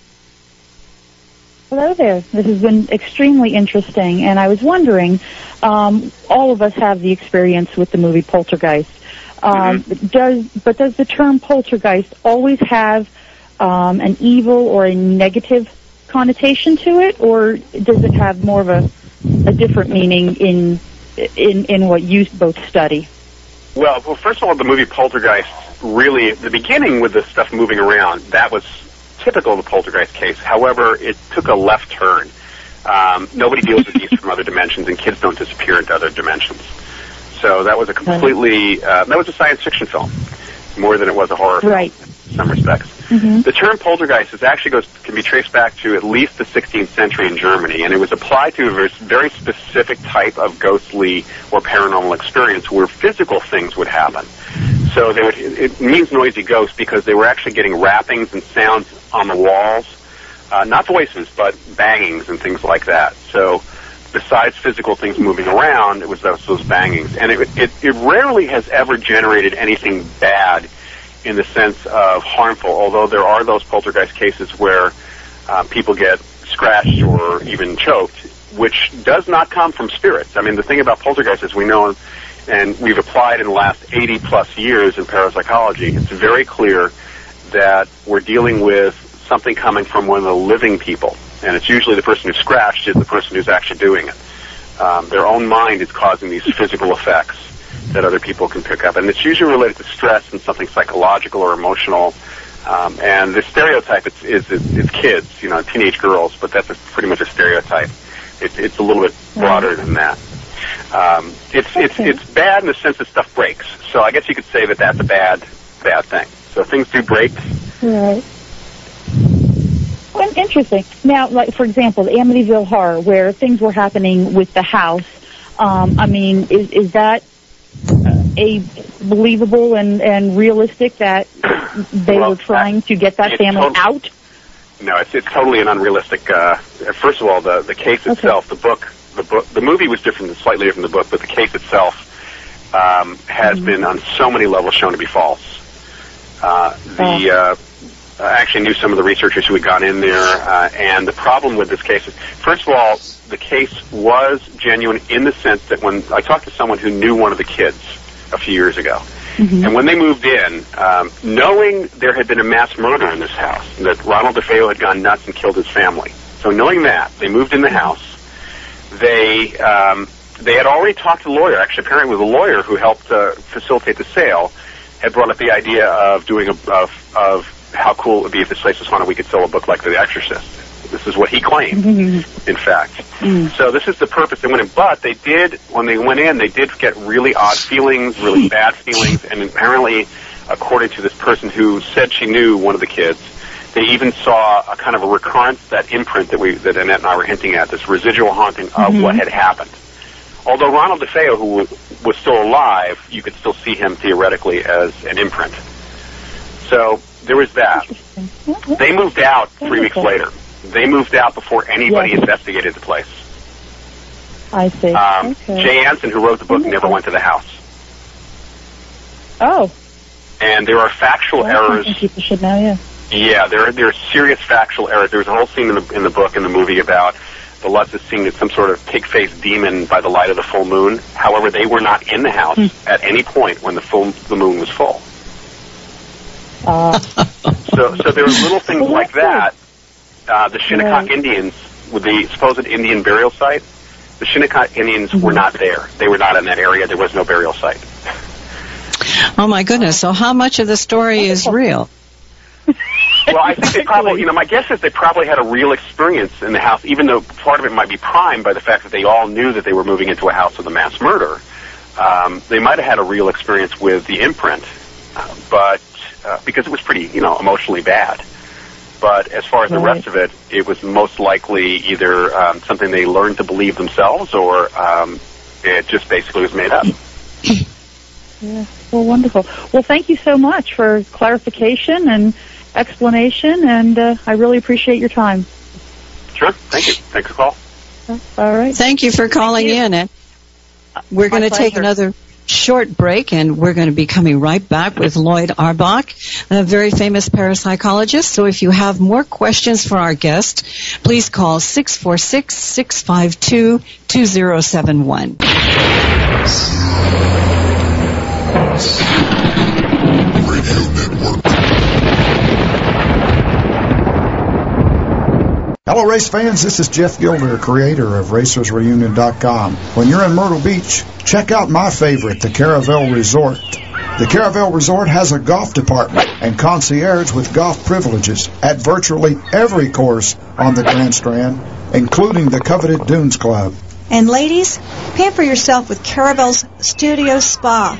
[SPEAKER 5] Hello there. This has been extremely interesting, and I was wondering, um, all of us have the experience with the movie Poltergeist. Um, Does but does the term poltergeist always have um, an evil or a negative connotation to it, or does it have more of a, a different meaning in in in what you both study?
[SPEAKER 2] Well, well, first of all, the movie Poltergeist really, the beginning with the stuff moving around, that was typical of the Poltergeist case. However, it took a left turn. Um, nobody deals with these from *laughs* other dimensions, and kids don't disappear into other dimensions. So that was a completely, uh, that was a science fiction film, more than it was a horror film
[SPEAKER 5] Right.
[SPEAKER 2] in some respects. The term poltergeist is actually goes can be traced back to at least the 16th century in Germany, and it was applied to a very, specific type of ghostly or paranormal experience where physical things would happen. So they would. It it means noisy ghost because they were actually getting rappings and sounds on the walls, uh, not voices, but bangings and things like that. So besides physical things moving around, it was those, those bangings, and it, it it rarely has ever generated anything bad in the sense of harmful. Although there are those poltergeist cases where uh, people get scratched or even choked, which does not come from spirits. I mean, the thing about poltergeist is we know, and we've applied in the last 80 plus years in parapsychology. It's very clear that we're dealing with something coming from one of the living people, and it's usually the person who's scratched is the person who's actually doing it. Um, their own mind is causing these *laughs* physical effects that other people can pick up, and it's usually related to stress and something psychological or emotional. Um, and the stereotype is, is, is, is kids, you know, teenage girls, but that's a, pretty much a stereotype. It, it's a little bit broader than that. Um, it's it's it's bad in the sense that stuff breaks. So I guess you could say that that's a bad bad thing. So things do break.
[SPEAKER 5] Right. Well, interesting. Now, like for example, the Amityville Horror, where things were happening with the house. Um, I mean, is is that uh, a believable and and realistic that they
[SPEAKER 2] Well,
[SPEAKER 5] were trying to get that family
[SPEAKER 2] tot-
[SPEAKER 5] out?
[SPEAKER 2] No, it's it's totally an unrealistic. Uh, first of all, the the case
[SPEAKER 5] Okay.
[SPEAKER 2] itself, the book, the book, the movie was different, slightly different than the book, but the case itself um, has
[SPEAKER 5] Mm-hmm.
[SPEAKER 2] been on so many levels shown to be false. Uh, the uh, actually knew some of the researchers who had gone in there, uh, and the problem with this case is, first of all, the case was genuine in the sense that when I talked to someone who knew one of the kids a few years ago, and when they moved in, um, knowing there had been a mass murder in this house, that Ronald DeFeo had gone nuts and killed his family, so knowing that, they moved in the house. They um, they had already talked to the lawyer. Actually, apparently, it was a lawyer who helped uh, facilitate the sale. Had brought up the idea of doing a of, of how cool it would be if this place was haunted. We could sell a book like The Exorcist. This is what he claimed, mm-hmm. in fact. Mm. So this is the purpose they went in. But they did when they went in, they did get really odd feelings, really *laughs* bad feelings, and apparently, according to this person who said she knew one of the kids, they even saw a kind of a recurrence, that imprint that we that Annette and I were hinting at, this residual haunting of mm-hmm. what had happened. Although Ronald DeFeo, who was still alive, you could still see him theoretically as an imprint. So there was that. They moved out three weeks later. They moved out before anybody
[SPEAKER 5] Yes.
[SPEAKER 2] investigated the place.
[SPEAKER 5] I see.
[SPEAKER 2] Um,
[SPEAKER 5] okay.
[SPEAKER 2] Jay Anson, who wrote the book, never went to the house.
[SPEAKER 5] oh,
[SPEAKER 2] And there are factual
[SPEAKER 5] well,
[SPEAKER 2] errors
[SPEAKER 5] people should know. Yeah.
[SPEAKER 2] Yeah, there there are serious factual errors. There's a whole scene in the in the book in the movie about the Lutz is seeing some sort of pig-faced demon by the light of the full moon. However, they were not in the house at any point when the full the moon was full.
[SPEAKER 5] Uh, *laughs*
[SPEAKER 2] So so there are little things
[SPEAKER 5] Well,
[SPEAKER 2] like that uh, the Shinnecock
[SPEAKER 5] Right.
[SPEAKER 2] Indians, with the supposed Indian burial site, the Shinnecock Indians were not there. They were not in that area. There was no burial site.
[SPEAKER 1] Oh my goodness. So how much of the story is real?
[SPEAKER 2] Well, I think they probably, you know, my guess is they probably had a real experience in the house, even though part of it might be primed by the fact that they all knew that they were moving into a house with a mass murder. Um, they might have had a real experience with the imprint, uh, but uh, because it was pretty, you know, emotionally bad. But as far as the rest of it, it was most likely either um, something they learned to believe themselves, or um, it just basically was made up. *clears throat*
[SPEAKER 5] Yeah. Well, wonderful. Well, thank you so much for clarification and explanation, and uh, I really appreciate your time.
[SPEAKER 2] Sure. Thank you. Thanks for the call.
[SPEAKER 5] All right.
[SPEAKER 1] Thank you for calling
[SPEAKER 5] you.
[SPEAKER 1] in. We're
[SPEAKER 5] My
[SPEAKER 1] going to take another short break, and we're going to be coming right back with Lloyd Auerbach, a very famous parapsychologist. So if you have more questions for our guest, please call 646-652-2071.
[SPEAKER 3] Radio Network.
[SPEAKER 6] Hello, race fans. This is Jeff Gilder, creator of RacersReunion.com. When you're in Myrtle Beach, check out my favorite, the Caravel Resort. The Caravel Resort has a golf department and concierge with golf privileges at virtually every course on the Grand Strand, including the coveted Dunes Club.
[SPEAKER 7] And ladies, pamper yourself with Caravel's Studio Spa,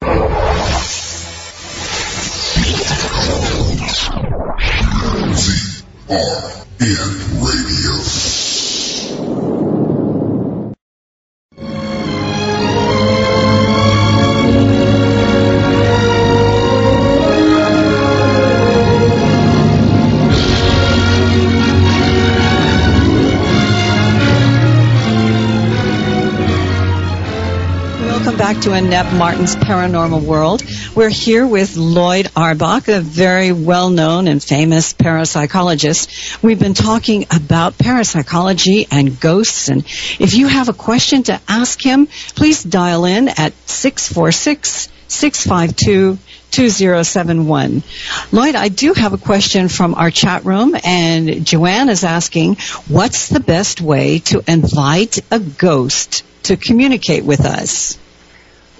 [SPEAKER 3] ZRN Radio.
[SPEAKER 1] To Annette Martin's Paranormal World. We're here with Lloyd Auerbach, a very well-known and famous parapsychologist. We've been talking about parapsychology and ghosts, and if you have a question to ask him, please dial in at 646 652 2071. Lloyd, I do have a question from our chat room, and Joanne is asking, what's the best way to invite a ghost to communicate with us?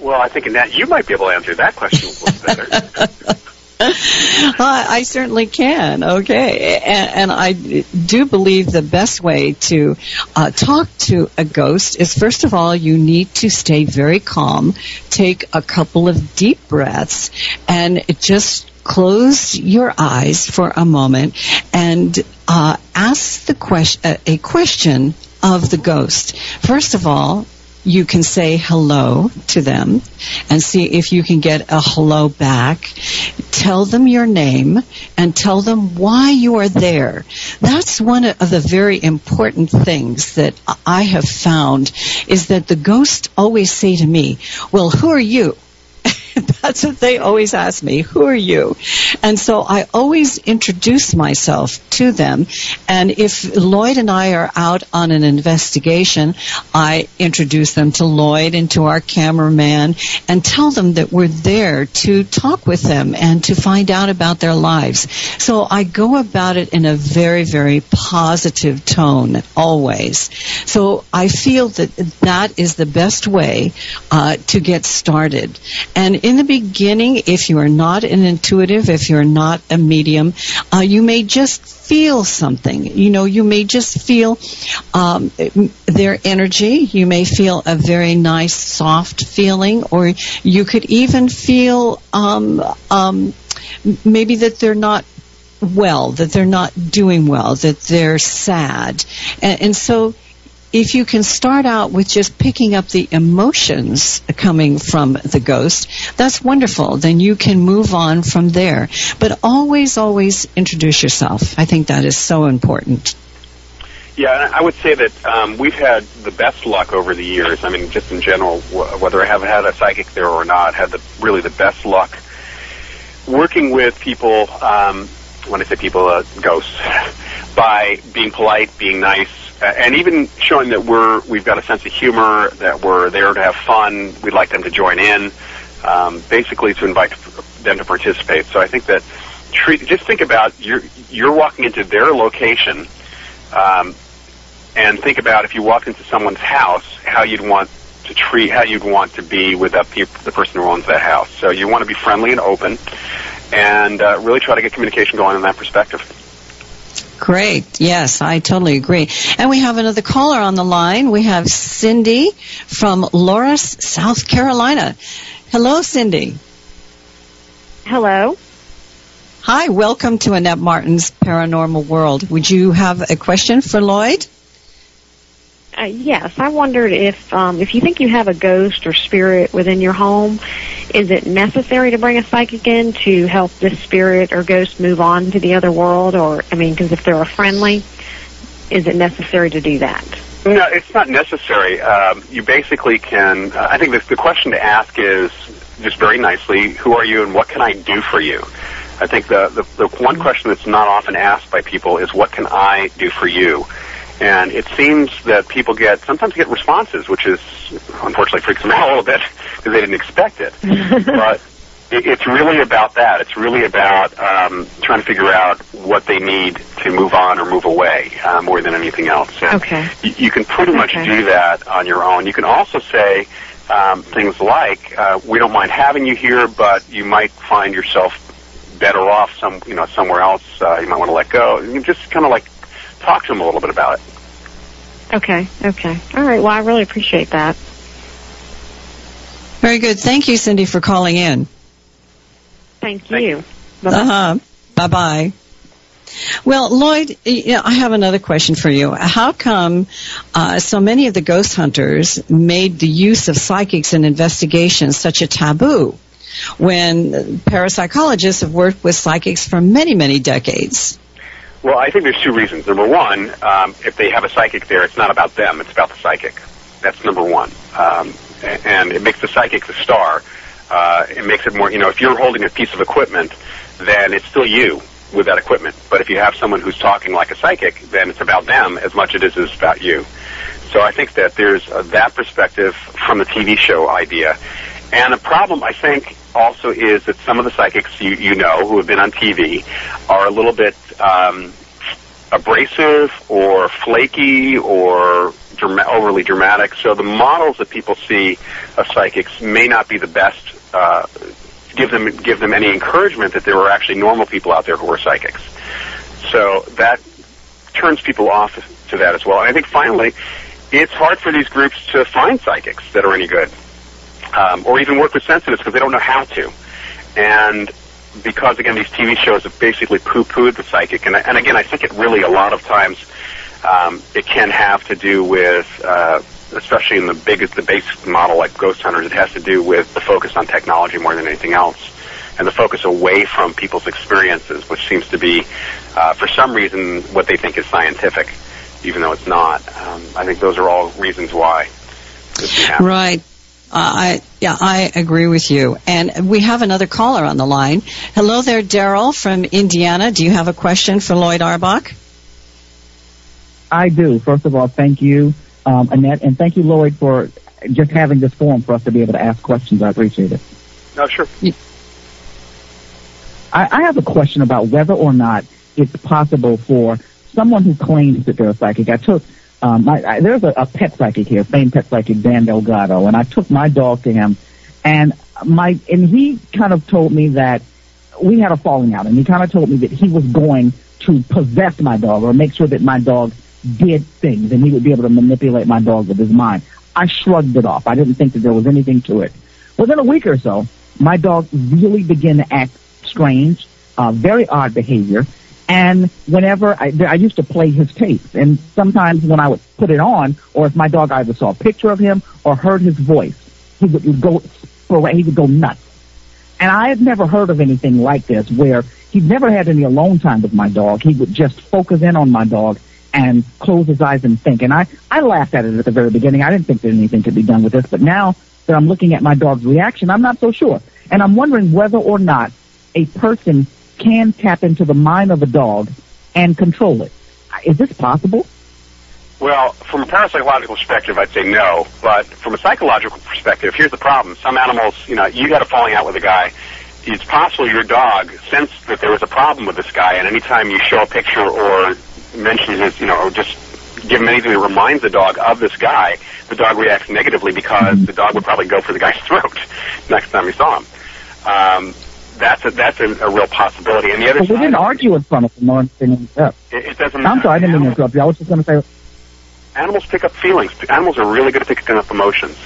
[SPEAKER 2] Well, I think Annette, you might be able to answer that question a little better. *laughs*
[SPEAKER 1] I, I certainly can. Okay, and, and I do believe the best way to uh, talk to a ghost is first of all you need to stay very calm, take a couple of deep breaths, and just close your eyes for a moment and uh, ask the question uh, a question of the ghost. First of all, you can say hello to them and see if you can get a hello back. Tell them your name and tell them why you are there. That's one of the very important things that I have found is that the ghosts always say to me, well, who are you? *laughs* That's what they always ask me. Who are you? And so I always introduce myself to them. And if Lloyd and I are out on an investigation, I introduce them to Lloyd and to our cameraman and tell them that we're there to talk with them and to find out about their lives. So I go about it in a very, very positive tone always. So I feel that that is the best way uh, to get started. And in the beginning, if you are not an intuitive, if you're not a medium, uh, you may just feel something. You know, you may just feel um, their energy. You may feel a very nice, soft feeling, or you could even feel um, um, maybe that they're not well, that they're not doing well, that they're sad. And, and so if you can start out with just picking up the emotions coming from the ghost, that's wonderful. Then you can move on from there. But always, always introduce yourself. I think that is so important.
[SPEAKER 2] Yeah, I would say that um, we've had the best luck over the years. I mean, just in general, wh- whether I have had a psychic there or not, had the really the best luck working with people. Um, when I say people, uh, ghosts, *laughs* by being polite, being nice, and even showing that we're we've got a sense of humor, that we're there to have fun. We'd like them to join in, um, basically to invite them to participate. So I think that treat, just think about you're you're walking into their location, um, and think about if you walked into someone's house, how you'd want to treat, how you'd want to be with that peop the person who owns that house. So you want to be friendly and open, and uh, really try to get communication going in that perspective.
[SPEAKER 1] Great. Yes, I totally agree. And we have another caller on the line. We have Cindy from Loris, South Carolina. Hello, Cindy.
[SPEAKER 8] Hello.
[SPEAKER 1] Hi, welcome to Annette Martin's Paranormal World. Would you have a question for Lloyd?
[SPEAKER 8] Uh, yes, I wondered if um, if you think you have a ghost or spirit within your home, is it necessary to bring a psychic in to help this spirit or ghost move on to the other world? Or I mean, because if they're a friendly, is it necessary to do that?
[SPEAKER 2] No, it's not necessary. Um, you basically can. Uh, I think the, the question to ask is just very nicely, who are you and what can I do for you? I think the, the, the one question that's not often asked by people is, what can I do for you? And it seems that people get, sometimes get responses, which is, unfortunately freaks them *laughs* out a little bit because they didn't expect it. *laughs* but it, it's really about that. It's really about um, trying to figure out what they need to move on or move away uh, more than anything else. And
[SPEAKER 8] Okay.
[SPEAKER 2] you, you can pretty much
[SPEAKER 8] Okay.
[SPEAKER 2] do that on your own. You can also say um, things like, uh, "We don't mind having you here, but you might find yourself better off some, you know, somewhere else. Uh, you might want to let go." And you just kind of like talk to them a little bit about it.
[SPEAKER 8] Okay. Okay. All right. Well, I really appreciate that.
[SPEAKER 1] Very good. Thank you, Cindy, for calling in.
[SPEAKER 8] Thank
[SPEAKER 2] Thank
[SPEAKER 8] you. Bye-bye.
[SPEAKER 1] Uh-huh. Bye-bye. Well, Lloyd, you know, I have another question for you. How come uh, so many of the ghost hunters made the use of psychics in investigations such a taboo when parapsychologists have worked with psychics for many, many decades?
[SPEAKER 2] Well, I think there's two reasons. Number one, um, if they have a psychic there, it's not about them; it's about the psychic. That's number one, um, and it makes the psychic the star. Uh, it makes it more, you know, if you're holding a piece of equipment, then it's still you with that equipment. But if you have someone who's talking like a psychic, then it's about them as much as it is about you. So I think that there's uh, that perspective from the TV show idea. And the problem, I think, also is that some of the psychics you, you know who have been on TV are a little bit um, abrasive or flaky or drama- overly dramatic. So the models that people see of psychics may not be the best. Uh, give them give them any encouragement that there are actually normal people out there who are psychics. So that turns people off to that as well. And I think finally, it's hard for these groups to find psychics that are any good, um, or even work with sensitives because they don't know how to. And because again, these TV shows have basically poo-pooed the psychic, and, and again, I think it really a lot of times um, it can have to do with, uh, especially in the biggest, the base model like Ghost Hunters, it has to do with the focus on technology more than anything else, and the focus away from people's experiences, which seems to be, uh, for some reason, what they think is scientific, even though it's not. Um, I think those are all reasons why.
[SPEAKER 1] Right. Uh, I yeah, I agree with you. And we have another caller on the line. Hello there, Daryl from Indiana. Do you have a question for Lloyd Auerbach?
[SPEAKER 9] I do. First of all, thank you, um, Annette, and thank you, Lloyd, for just having this forum for us to be able to ask questions. I appreciate it.
[SPEAKER 2] No, sure.
[SPEAKER 9] I, I have a question about whether or not it's possible for someone who claims that they're a psychic. I took um, my, I, there's a, a pet psychic here, famed pet psychic Dan Delgado, and I took my dog to him, and my and he kind of told me that we had a falling out, and he kind of told me that he was going to possess my dog or make sure that my dog did things, and he would be able to manipulate my dog with his mind. I shrugged it off. I didn't think that there was anything to it. Within a week or so, my dog really began to act strange, uh, very odd behavior. And whenever I, I used to play his tapes, and sometimes when I would put it on, or if my dog either saw a picture of him or heard his voice, he would go, he would go nuts. And I had never heard of anything like this where he'd never had any alone time with my dog. He would just focus in on my dog and close his eyes and think. And I, I laughed at it at the very beginning. I didn't think that anything could be done with this, but now that I'm looking at my dog's reaction, I'm not so sure. And I'm wondering whether or not a person can tap into the mind of a dog and control it. Is this possible?
[SPEAKER 2] Well, from a parapsychological perspective, I'd say no. But from a psychological perspective, here's the problem. Some animals, you know, you got a falling out with a guy. It's possible your dog sensed that there was a problem with this guy, and anytime you show a picture or mention his, you know, or just give him anything that reminds the dog of this guy, the dog reacts negatively because the dog would probably go for the guy's *laughs* throat next time he saw him. Um, that's a, that's a, a real possibility. And the other
[SPEAKER 9] But we
[SPEAKER 2] side,
[SPEAKER 9] didn't argue in front of or anything. Uh,
[SPEAKER 2] it, it doesn't.
[SPEAKER 9] I'm sorry, I didn't mean to interrupt you. I was just going to say,
[SPEAKER 2] animals pick up feelings. Animals are really good at picking up emotions.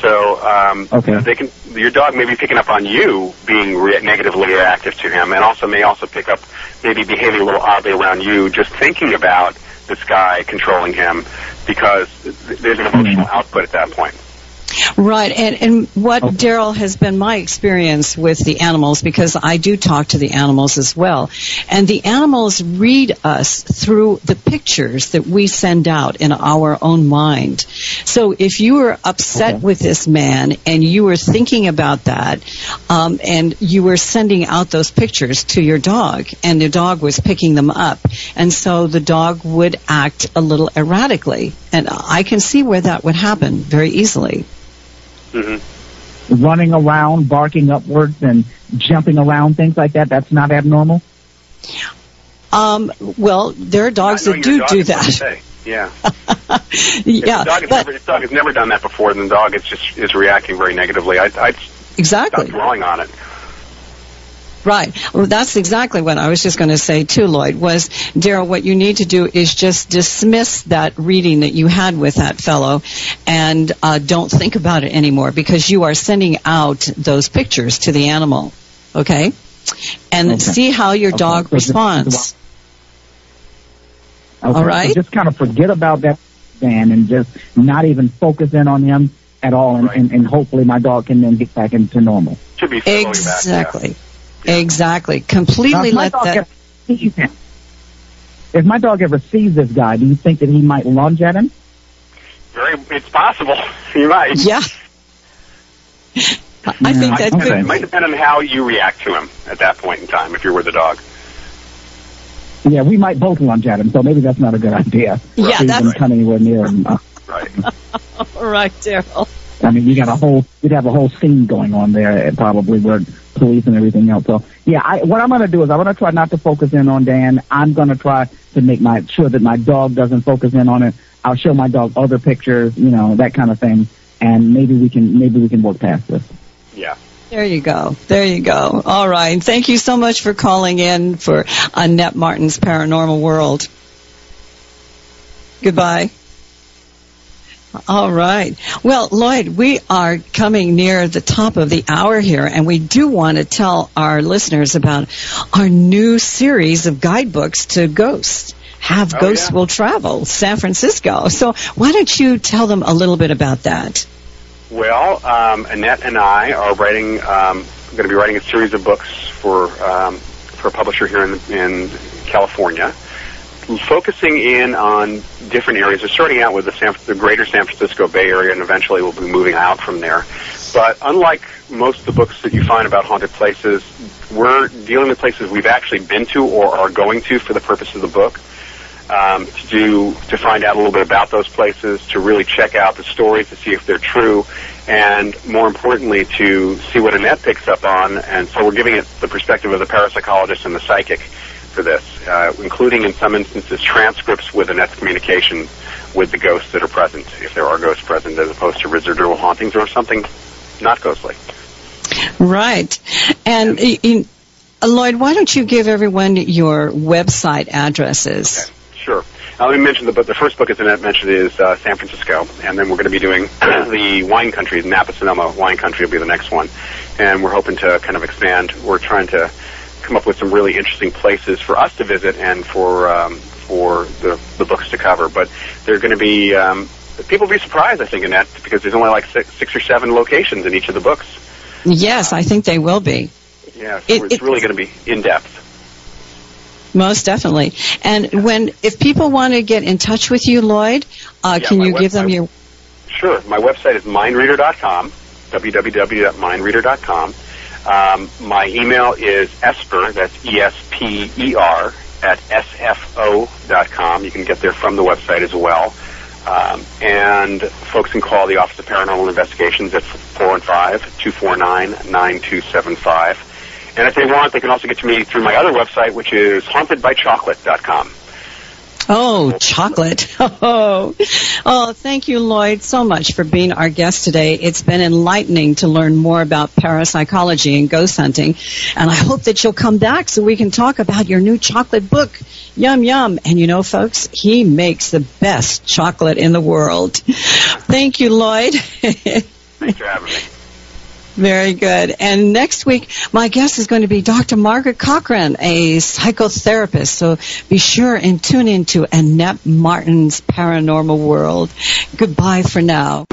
[SPEAKER 2] So um,
[SPEAKER 9] Okay.
[SPEAKER 2] they can. Your dog may be picking up on you being re- negatively reactive to him, and also may also pick up maybe behaving a little oddly around you, just thinking about this guy controlling him, because th- there's an emotional output at that point.
[SPEAKER 1] Right, and and what Daryl has been my experience with the animals because I do talk to the animals as well, and the animals read us through the pictures that we send out in our own mind. So if you were upset
[SPEAKER 9] Okay.
[SPEAKER 1] with this man and you were thinking about that, um, and you were sending out those pictures to your dog, and the dog was picking them up, and so the dog would act a little erratically, and I can see where that would happen very easily.
[SPEAKER 2] Hmm
[SPEAKER 9] running around, barking upwards, and jumping around, things like that, that's not abnormal?
[SPEAKER 1] Um, well, there are dogs that do
[SPEAKER 2] dog
[SPEAKER 1] do
[SPEAKER 2] is what you
[SPEAKER 1] that.
[SPEAKER 2] Yeah.
[SPEAKER 1] yeah, *laughs*
[SPEAKER 2] if, the dog has
[SPEAKER 1] but
[SPEAKER 2] never, if the dog has never done that before, then the dog is just is reacting very negatively. I, I'd stop
[SPEAKER 1] exactly
[SPEAKER 2] dwelling on it.
[SPEAKER 1] Right. Well, that's exactly what I was just going to say too, Lloyd. Was Daryl, what you need to do is just dismiss that reading that you had with that fellow, and uh, don't think about it anymore because you are sending out those pictures to the animal. Okay, and
[SPEAKER 9] Okay.
[SPEAKER 1] see how your
[SPEAKER 9] Okay.
[SPEAKER 1] dog
[SPEAKER 9] So just-
[SPEAKER 1] responds.
[SPEAKER 9] Okay.
[SPEAKER 1] All right.
[SPEAKER 9] So just kind of forget about that man and just not even focus in on him at all, and,
[SPEAKER 2] Right.
[SPEAKER 9] and, and hopefully my dog can then get back into normal.
[SPEAKER 2] Should be settling back. yeah.
[SPEAKER 1] Exactly. Exactly. Completely
[SPEAKER 9] Now, if my
[SPEAKER 1] let
[SPEAKER 9] dog
[SPEAKER 1] that.
[SPEAKER 9] ever sees if my dog ever sees this guy, do you think that he might lunge at him?
[SPEAKER 2] Very, it's possible. *laughs* He might.
[SPEAKER 1] Yeah. *laughs* I think
[SPEAKER 2] Might
[SPEAKER 1] that
[SPEAKER 2] depend,
[SPEAKER 9] Okay.
[SPEAKER 2] It might depend on how you react to him at that point in time. If you're with the dog,
[SPEAKER 9] Yeah, we might both lunge at him, so maybe that's not a good idea.
[SPEAKER 1] Yeah,
[SPEAKER 9] to
[SPEAKER 1] that's-
[SPEAKER 9] even come anywhere near him.
[SPEAKER 2] Right? *laughs*
[SPEAKER 1] All right, Daryl.
[SPEAKER 9] I mean, you got a whole, you'd have a whole scene going on there, probably with police and everything else. So, yeah, I, what I'm going to do is I'm going to try not to focus in on Dan. I'm going to try to make my sure that my dog doesn't focus in on it. I'll show my dog other pictures, you know, that kind of thing, and maybe we can maybe we can work past this.
[SPEAKER 2] Yeah.
[SPEAKER 1] There you go. There you go. All right. Thank you so much for calling in for Annette Martin's Paranormal World. Goodbye. All right. Well, Lloyd, we are coming near the top of the hour here, and we do want to tell our listeners about our new series of guidebooks to ghosts. Have
[SPEAKER 2] Oh,
[SPEAKER 1] Ghosts
[SPEAKER 2] yeah.
[SPEAKER 1] Will Travel, San Francisco. So why don't you tell them a little bit about that?
[SPEAKER 2] Well, um, Annette and I are writing. Um, going to be writing a series of books for um, for a publisher here in in California, focusing in on different areas. We're starting out with the, San, the greater San Francisco Bay Area, and eventually we'll be moving out from there. But unlike most of the books that you find about haunted places, we're dealing with places we've actually been to or are going to for the purpose of the book um, to do to find out a little bit about those places, to really check out the stories to see if they're true, and more importantly, to see what Annette picks up on. And so we're giving it the perspective of the parapsychologist and the psychic for this, uh, including in some instances transcripts with Annette's communication with the ghosts that are present, if there are ghosts present, as opposed to residual hauntings or something not ghostly.
[SPEAKER 1] Right. And uh, in, uh, Lloyd, why don't you give everyone your website addresses?
[SPEAKER 2] Sure. Now, let me mention the book. The first book, as Annette mentioned, is uh, San Francisco, and then we're going to be doing *clears throat* the wine country, Napa Sonoma wine country will be the next one, and we're hoping to kind of expand. We're trying to come up with some really interesting places for us to visit and for um, for the the books to cover. But they're going to be um, people will be surprised, I think, Annette, because there's only like six, six or seven locations in each of the books.
[SPEAKER 1] Yes, I think they will be.
[SPEAKER 2] Yeah, so
[SPEAKER 1] It-
[SPEAKER 2] it's
[SPEAKER 1] it-
[SPEAKER 2] really going to be in depth.
[SPEAKER 1] Most definitely. And when if people want to get in touch with you, Lloyd, uh,
[SPEAKER 2] Yeah,
[SPEAKER 1] can
[SPEAKER 2] my
[SPEAKER 1] you give them
[SPEAKER 2] website-
[SPEAKER 1] your
[SPEAKER 2] Sure. My website is mindreader.com, www.mindreader.com. Um, my email is esper, that's E-S-P-E-R, at sfo.com. You can get there from the website as well. Um, and folks can call the Office of Paranormal Investigations at 415-249-9275. And if they want, they can also get to me through my other website, which is hauntedbychocolate.com.
[SPEAKER 1] Oh, chocolate. *laughs* Oh, oh, thank you, Lloyd, so much for being our guest today. It's been enlightening to learn more about parapsychology and ghost hunting. And I hope that you'll come back so we can talk about your new chocolate book. Yum, yum. And you know, folks, he makes the best chocolate in the world. Thank you, Lloyd. *laughs*
[SPEAKER 2] Thanks for having me.
[SPEAKER 1] Very good. And next week, my guest is going to be Dr. Margaret Cochran, a psychotherapist. So be sure and tune into Annette Martin's Paranormal World. Goodbye for now.